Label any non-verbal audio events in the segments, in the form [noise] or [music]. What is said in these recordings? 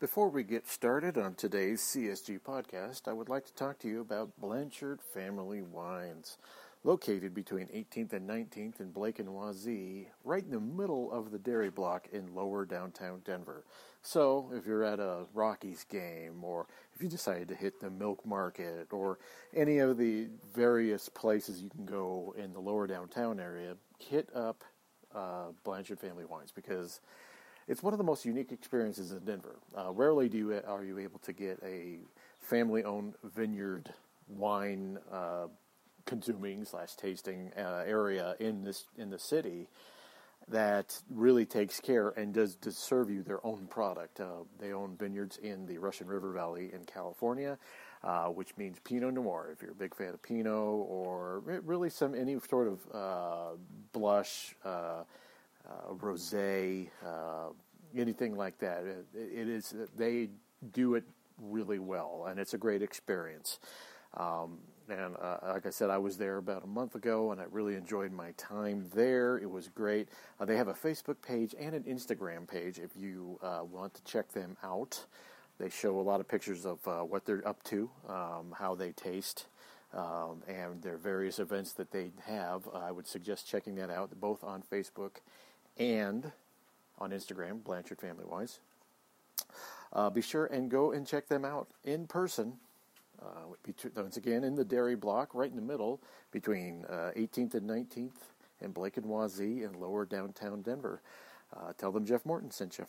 Before we get started on today's CSG podcast, I would like to talk to you about Blanchard Family Wines. Located between 18th and 19th in Blake and Wazee, right in the middle of the dairy block in lower downtown Denver. So, if you're at a Rockies game, or if you decided to hit the milk market, or any of the various places you can go in the lower downtown area, hit up uh, Blanchard Family Wines because it's one of the most unique experiences in Denver. Uh, rarely do you are you able to get a family-owned vineyard wine uh, consuming slash tasting uh, area in this in the city that really takes care and does, serve you their own product. Uh, they own vineyards in the Russian River Valley in California, uh, which means Pinot Noir. If you're a big fan of Pinot or really some any sort of uh, blush uh, uh, rosé, uh, anything like that. It, it is they do it really well, and it's a great experience. Um, and uh, like I said, I was there about a month ago, and I really enjoyed my time there. It was great. Uh, they have a Facebook page and an Instagram page if you uh, want to check them out. They show a lot of pictures of uh, what they're up to, um, how they taste, um, and their various events that they have. I would suggest checking that out both on Facebook and on Instagram, Blanchard Family Wines. Uh, be sure and go and check them out in person. Uh, once again, in the dairy block, right in the middle, between uh, 18th and 19th, and Blake and Wazee in lower downtown Denver. Uh, tell them Jeff Morton sent you.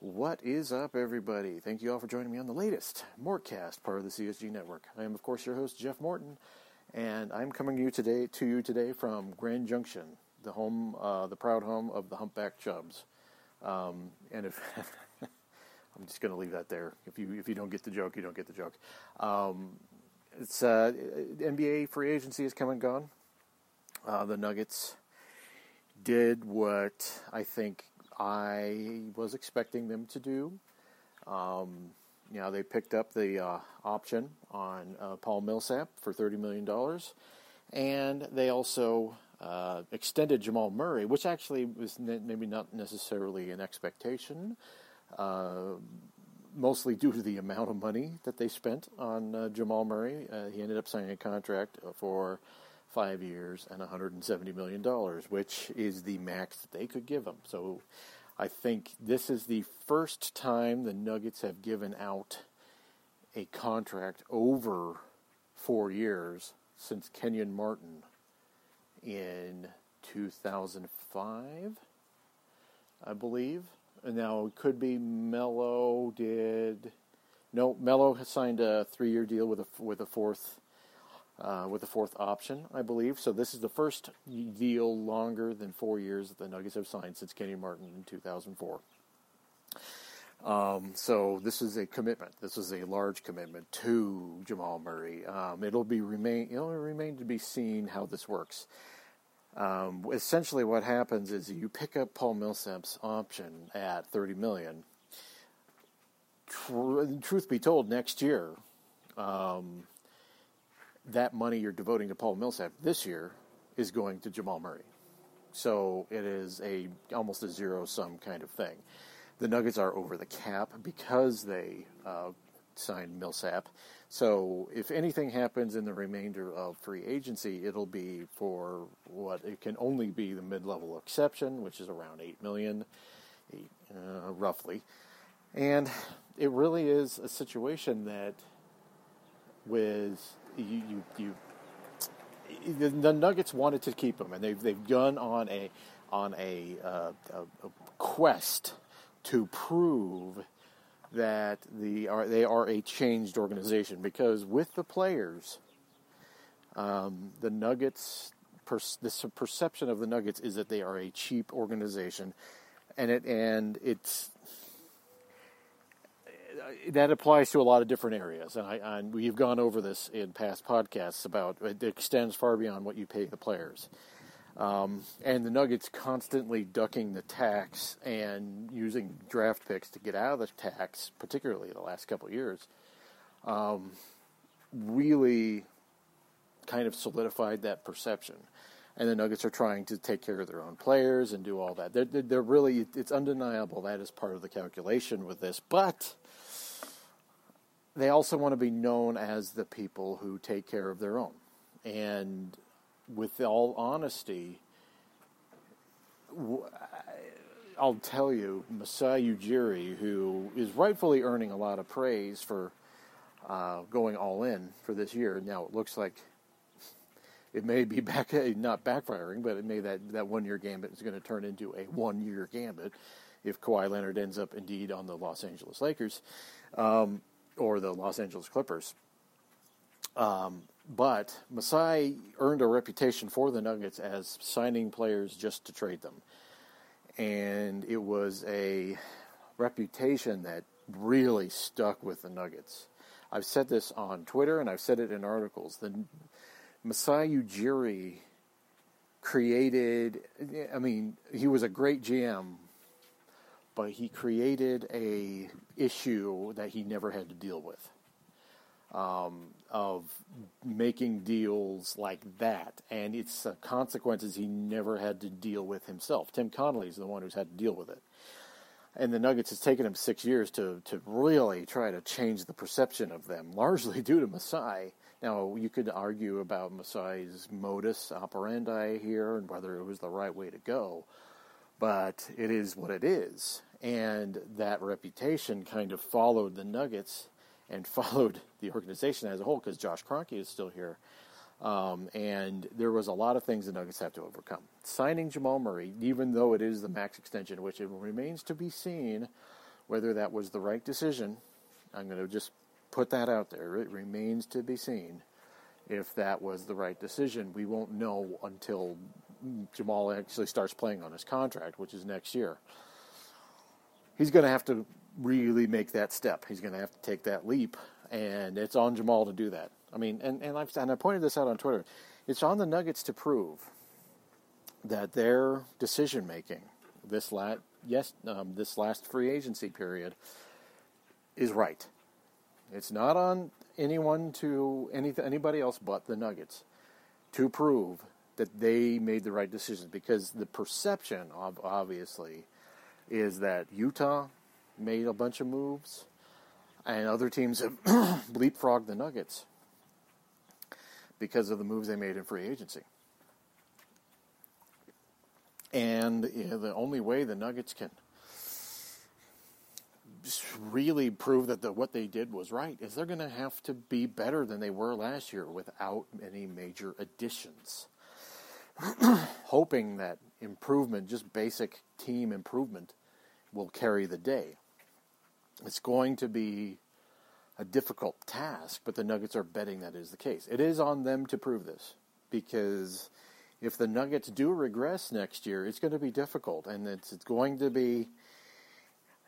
What is up, everybody? Thank you all for joining me on the latest Mortcast, part of the CSG network. I am, of course, your host, Jeff Morton, and I'm coming to you today to you today from Grand Junction, the home, uh, the proud home of the Humpback Chubs. Um, and if [laughs] I'm just going to leave that there. If you if you don't get the joke, you don't get the joke. Um, it's uh, NBA free agency is come and gone. Uh, the Nuggets did what I think I was expecting them to do. Um, you know, they picked up the uh, option on uh, Paul Millsap for $30 million, and they also uh, extended Jamal Murray, which actually was ne- maybe not necessarily an expectation, uh, mostly due to the amount of money that they spent on uh, Jamal Murray. Uh, he ended up signing a contract for five years and $170 million, which is the max that they could give him. So I think this is the first time the Nuggets have given out a contract over four years since Kenyon Martin in 2005, I believe. And now it could be Melo did. No, Melo has signed a three-year deal with a with a fourth uh, with a fourth option, I believe. So this is the first deal longer than four years that the Nuggets have signed since Kenny Martin in 2004. Um, so this is a commitment. This is a large commitment to Jamal Murray. Um, it'll be remain. It'll remain to be seen how this works. Um, essentially, what happens is you pick up Paul Millsap's option at 30 million. truth be told, next year, um, that money you're devoting to Paul Millsap this year is going to Jamal Murray. So it is a almost a zero sum kind of thing. The Nuggets are over the cap because they uh, signed Millsap. So if anything happens in the remainder of free agency, it'll be for what it can only be the mid-level exception, which is around eight million, eight, uh, roughly. And it really is a situation that, with you, you, you the, the, Nuggets wanted to keep him, and they've they've gone on a on a, uh, a, a quest to prove that the are they are a changed organization. Because with the players, um, the Nuggets, per, the perception of the Nuggets is that they are a cheap organization, and it and it's that applies to a lot of different areas, and, I, and we've gone over this in past podcasts about it extends far beyond what you pay the players. Um, and the Nuggets constantly ducking the tax and using draft picks to get out of the tax, particularly the last couple years, um, really kind of solidified that perception. and the Nuggets are trying to take care of their own players and do all that. They're, they're really, it's undeniable that is part of the calculation with this, but they also want to be known as the people who take care of their own. And with all honesty, I'll tell you, Masai Ujiri, who is rightfully earning a lot of praise for uh, going all in for this year. Now it looks like it may be [laughs] back not backfiring, but it may that that one year gambit is going to turn into a one year gambit if Kawhi Leonard ends up indeed on the Los Angeles Lakers um, or the Los Angeles Clippers. Um, but Masai earned a reputation for the Nuggets as signing players just to trade them. And it was a reputation that really stuck with the Nuggets. I've said this on Twitter and I've said it in articles. The Masai Ujiri created, I mean, he was a great GM, but he created a issue that he never had to deal with. Um, of making deals like that, and it's uh, consequences he never had to deal with himself. Tim Connolly is the one who's had to deal with it and the Nuggets has taken him six years to to really try to change the perception of them, largely [laughs] due to Masai. Now you could argue about Masai's modus operandi here and whether it was the right way to go, but it is what it is, and that reputation kind of followed the Nuggets and [laughs] followed the organization as a whole because Josh Kroenke is still here. Um, and there was a lot of things the Nuggets have to overcome. Signing Jamal Murray, even though it is the max extension, which it remains to be seen whether that was the right decision. I'm going to just put that out there. It remains to be seen if that was the right decision. We won't know until Jamal actually starts playing on his contract, which is next year. He's going to have to really make that step. He's going to have to take that leap, and it's on Jamal to do that. I mean, and, and, I've, and I pointed this out on Twitter. It's on the Nuggets to prove that their decision making this last yes um, this last free agency period is right. It's not on anyone to any anybody else but the Nuggets to prove that they made the right decision because the perception of obviously is that Utah made a bunch of moves and other teams have [clears throat] leapfrogged the Nuggets because of the moves they made in free agency. And you know, the only way the Nuggets can really prove that the, what they did was right is they're going to have to be better than they were last year without any major additions. [clears throat] Hoping that improvement, just basic team improvement, will carry the day. It's going to be a difficult task, but the Nuggets are betting that is the case. It is on them to prove this because if the Nuggets do regress next year, it's going to be difficult, and it's, it's going to be.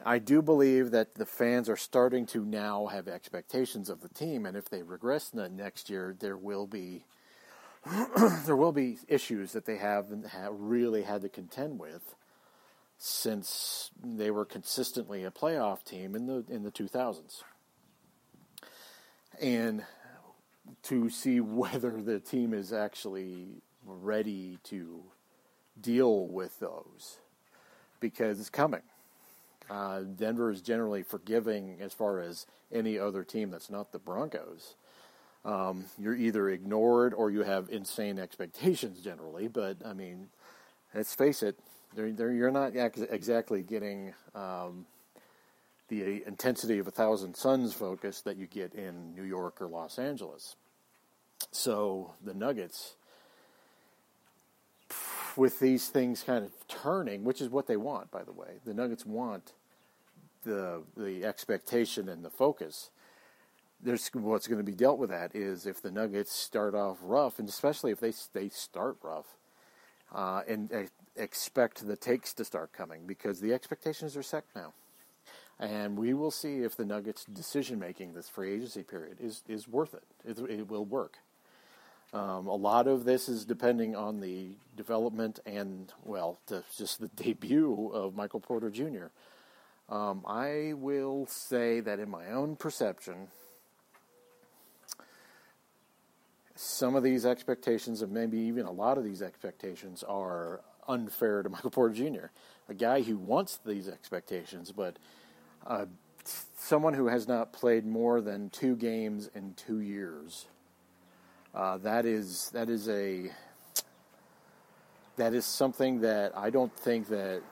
I do believe that the fans are starting to now have expectations of the team, and if they regress next year, there will be [clears throat] there will be issues that they haven't have really had to contend with since they were consistently a playoff team in the in the 2000s and to see [laughs] whether the team is actually ready to deal with those because it's coming. Uh, Denver is generally forgiving as far as any other team that's not the Broncos. Um, you're either ignored or you have insane expectations generally. But I mean, let's face it, they're, they're, you're not exactly getting um, the intensity of a thousand suns focus that you get in New York or Los Angeles. So the Nuggets, with these things kind of turning, which is what they want, by the way, the Nuggets want the the expectation and the focus. There's what's going to be dealt with that is if the Nuggets start off rough, and especially if they they start rough, uh, and uh, expect the takes to start coming because the expectations are set now and we will see if the Nuggets' decision making this free agency period is is worth it. It, it will work. Um, a lot of this is depending on the development and well, the, just the debut of Michael Porter Jr. Um, I will say that in my own perception, some of these expectations, and maybe even a lot of these expectations, are unfair to [laughs] Michael Porter Jr., a guy who wants these expectations, but uh, someone who has not played more than two games in two years. Uh, that is that is a that is something that I don't think that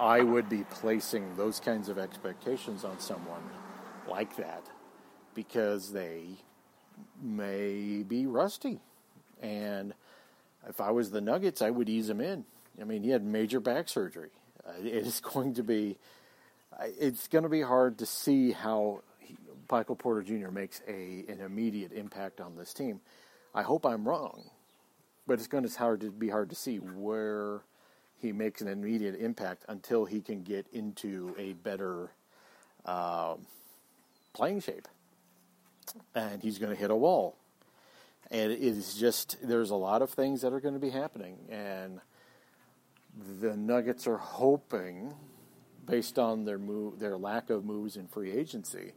I would be placing those kinds of expectations on someone like that because they may be rusty. And if I was the Nuggets, I would ease them in. I mean, he had major back surgery. Uh, it [laughs] is going to be it's going to be hard to see how Michael Porter Jr. makes a an immediate impact on this team. I hope I'm wrong, but it's going to be hard to see where he makes an immediate impact until he can get into a better uh, playing shape, and he's going to hit a wall. And it is just there's a lot of things that are going to be happening, and the Nuggets are hoping based on their move, their lack of moves in free agency,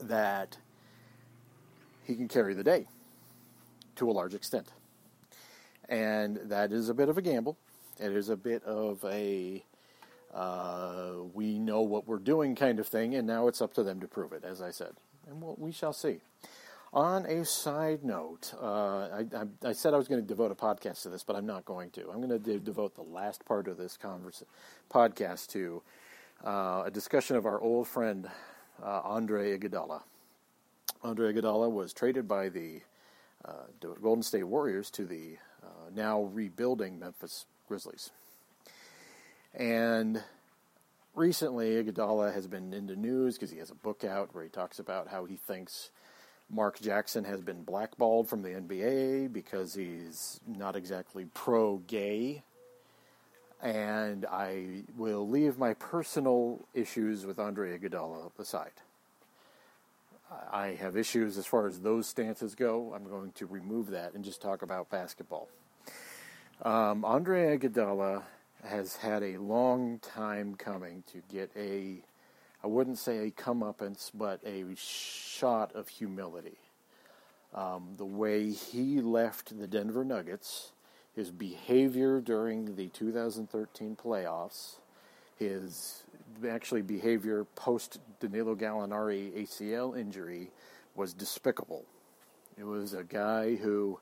that he can carry the day to a large extent. And that is a bit of a gamble. It is a bit of a uh, we know what we're doing kind of thing, and now it's up to them to prove it, as I said. And we'll, we shall see. On a side note, uh, I, I, I, said I was going to devote a podcast to this, but I'm not going to. I'm going to de- devote the last part of this converse- podcast to uh, a discussion of our old friend uh, Andre Iguodala. Andre Iguodala was traded by the uh, Golden State Warriors to the uh, now rebuilding Memphis Grizzlies, and recently Iguodala has been in the news because he has a book out where he talks about how he thinks Mark Jackson has been blackballed from the NBA because he's not exactly pro gay. And I will leave my personal issues with Andre Iguodala aside. I have issues as far as those stances go. I'm going to remove that and just talk about basketball. Um, Andre Iguodala has had a long time coming to get a I wouldn't say a comeuppance, but a shot of humility. Um, the way he left the Denver Nuggets, his behavior during the 2013 playoffs, his actually behavior post Danilo Gallinari ACL injury was despicable. It was a guy who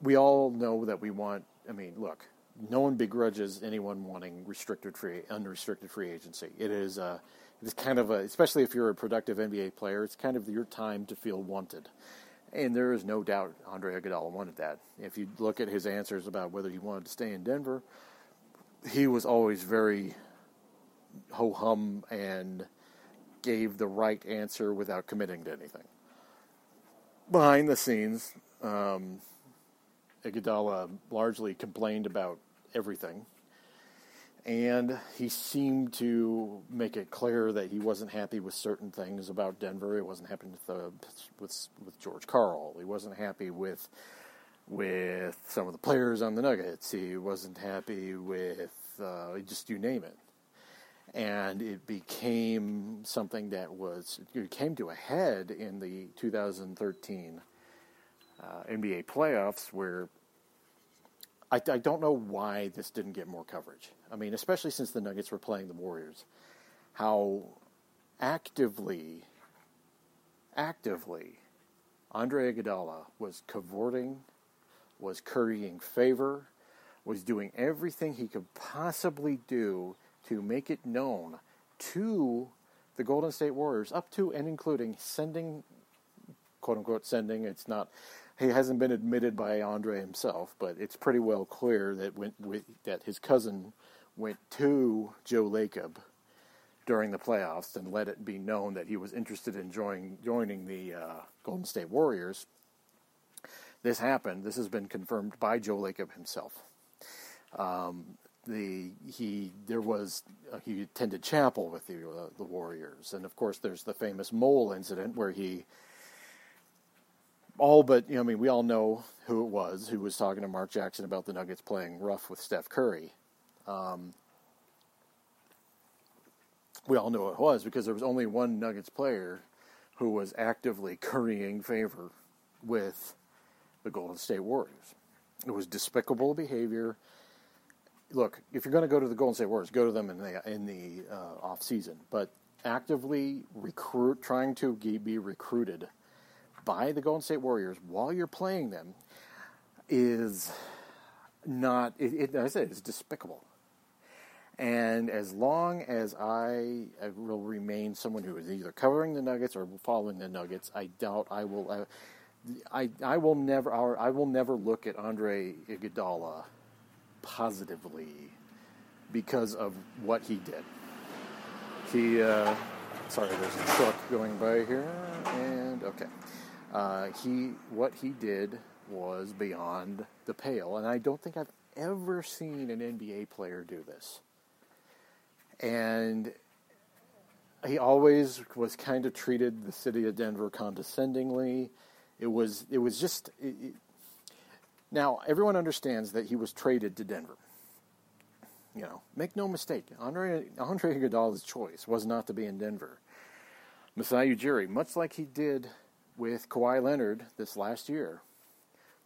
we all know that we want. I mean, look, no one begrudges anyone wanting restricted free, unrestricted free agency. It is uh, it's kind of a, especially if you're a productive NBA player, it's kind of your time to feel wanted. And there is no doubt Andre Iguodala wanted that. If you look at his answers about whether he wanted to stay in Denver, he was always very ho hum and gave the right answer without committing to anything. Behind the scenes, um, Iguodala largely complained about everything and he seemed to make it clear that he wasn't happy with certain things about Denver. He wasn't happy with uh, with with George Karl. He wasn't happy with with some of the players on the Nuggets. He wasn't happy with uh, just you name it. And it became something that was it came to a head in the 2013 uh, NBA playoffs, where I, I don't know why this didn't get more coverage. I mean, especially since the Nuggets were playing the Warriors, how actively, actively, Andre Iguodala was cavorting, was currying favor, was doing everything he could possibly do to make it known to the Golden State Warriors, up to and including sending, quote unquote, sending. It's not he hasn't been admitted by Andre himself, but it's pretty well clear that when, with, that his cousin went to Joe Lacob during the playoffs and let it be known that he was interested in joining joining the uh, Golden State Warriors. This happened. This has been confirmed by Joe Lacob himself. Um, the he there was uh, he attended chapel with the uh, the Warriors, and of course there's the famous mole incident where he all but you know, I mean, we all know who it was who was talking to Mark Jackson about the Nuggets playing rough with Steph Curry. Um, we all know it was because there was only one Nuggets player who was actively currying favor with the Golden State Warriors. It was despicable behavior. Look, if you're going to go to the Golden State Warriors, go to them in the in the uh, off season. But actively recruit, trying to be recruited by the Golden State Warriors while you're playing them is not. It, it, I said it's despicable. And as long as I, I, will remain someone who is either covering the Nuggets or following the Nuggets, I doubt I will. Uh, I I will never. I will never look at Andre Iguodala positively because of what he did. He. Uh, sorry, there's a truck going by here, and okay. Uh, he what he did was beyond the pale, and I don't think I've ever seen an NBA player do this and he always was kind of treated the city of Denver condescendingly. It was it was just it, it, now everyone understands that he was traded to Denver. You know, make no mistake, Andre Andre Iguodala's choice was not to be in Denver. Masai Ujiri, much like he did with Kawhi Leonard this last year,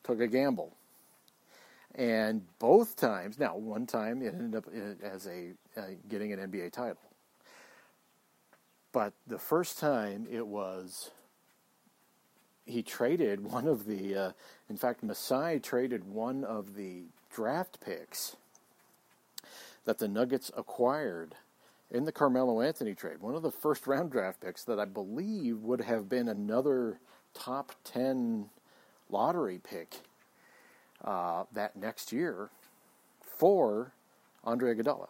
took a gamble and both times, now one time it ended up as a uh, getting an NBA title, but the first time it was he traded one of the. Uh, in fact, Masai traded one of the draft picks that the Nuggets acquired in the Carmelo Anthony trade. One of the first round draft picks that I believe would have been another top ten lottery pick uh, that next year for Andre Iguodala.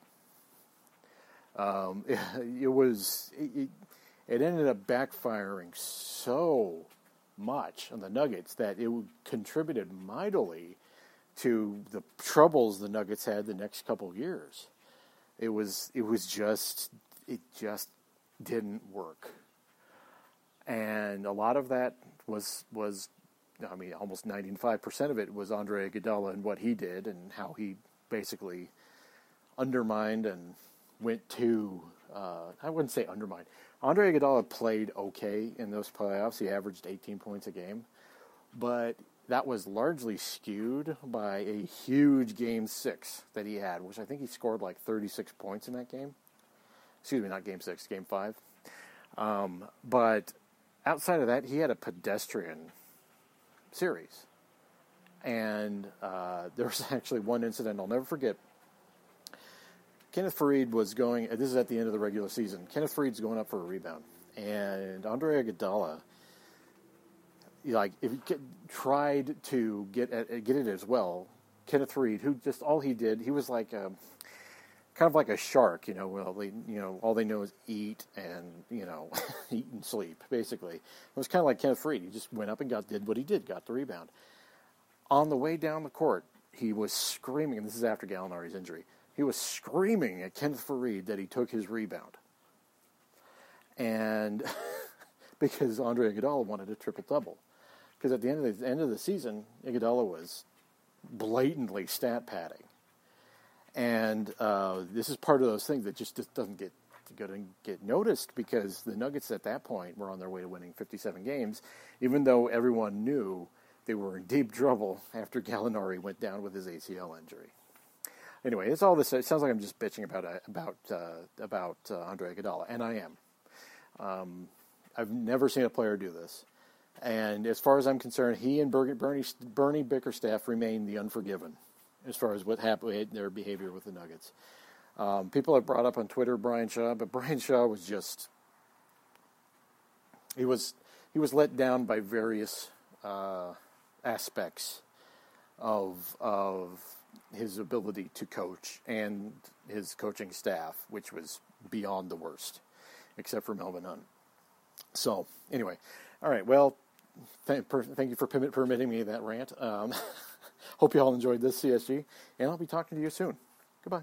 Um, it, [laughs] it, was it, it, ended up backfiring so much on the Nuggets that it contributed mightily to the troubles the Nuggets had the next couple years. It was it was just it just didn't work, and a lot of that was was I mean, almost 95% of it was Andre Iguodala and what he did and how he basically undermined and went to, uh, I wouldn't say undermined. Andre Iguodala played okay in those playoffs. He averaged 18 points a game, but that was largely skewed by a huge game six that he had, which I think he scored like 36 points in that game. Excuse me, not game six, game five. Um, but outside of that, he had a pedestrian series. And uh, there was [laughs] actually one incident I'll never forget. Kenneth Faried was going. This is at the end of the regular season. Kenneth Faried's going up for a rebound, and Andre Iguodala, like, if he tried to get get it as well. Kenneth Faried, who just all he did, he was like a, kind of like a shark, you know. Well, they, you know, all they know is eat and you know, [laughs] eat and sleep. Basically, it was kind of like Kenneth Faried. He just went up and got did what he did, got the rebound. On the way down the court, he was screaming, and this is after Gallinari's injury. He was screaming at Kenneth Faried that he took his rebound, and [laughs] because Andre Iguodala wanted a triple double, because at the end of the end of the season, Iguodala was blatantly stat padding, and uh, this is part of those things that just, just doesn't get going get noticed because the Nuggets at that point were on their way to winning 57 games, even though everyone knew they were in deep trouble after Gallinari went down with his ACL injury. Anyway, it's all this. It sounds like I'm just bitching about uh, about uh, about uh, Andre Iguodala, and I am. Um, I've never seen a player do this, and as far as I'm concerned, he and Bernie, Bernie, Bickerstaff remain the unforgiven as far as what happened their behavior with the Nuggets. Um, people have brought up on Twitter Brian Shaw, but [laughs] Brian Shaw was just he was he was let down by various uh, aspects of of his ability to coach and his coaching staff, which was beyond the worst, except for Melvin Hunt. So anyway, all right. Well, thank, per, thank you for permitting me that rant. Um, [laughs] hope you all enjoyed this CSG, and I'll be talking to you soon. Goodbye.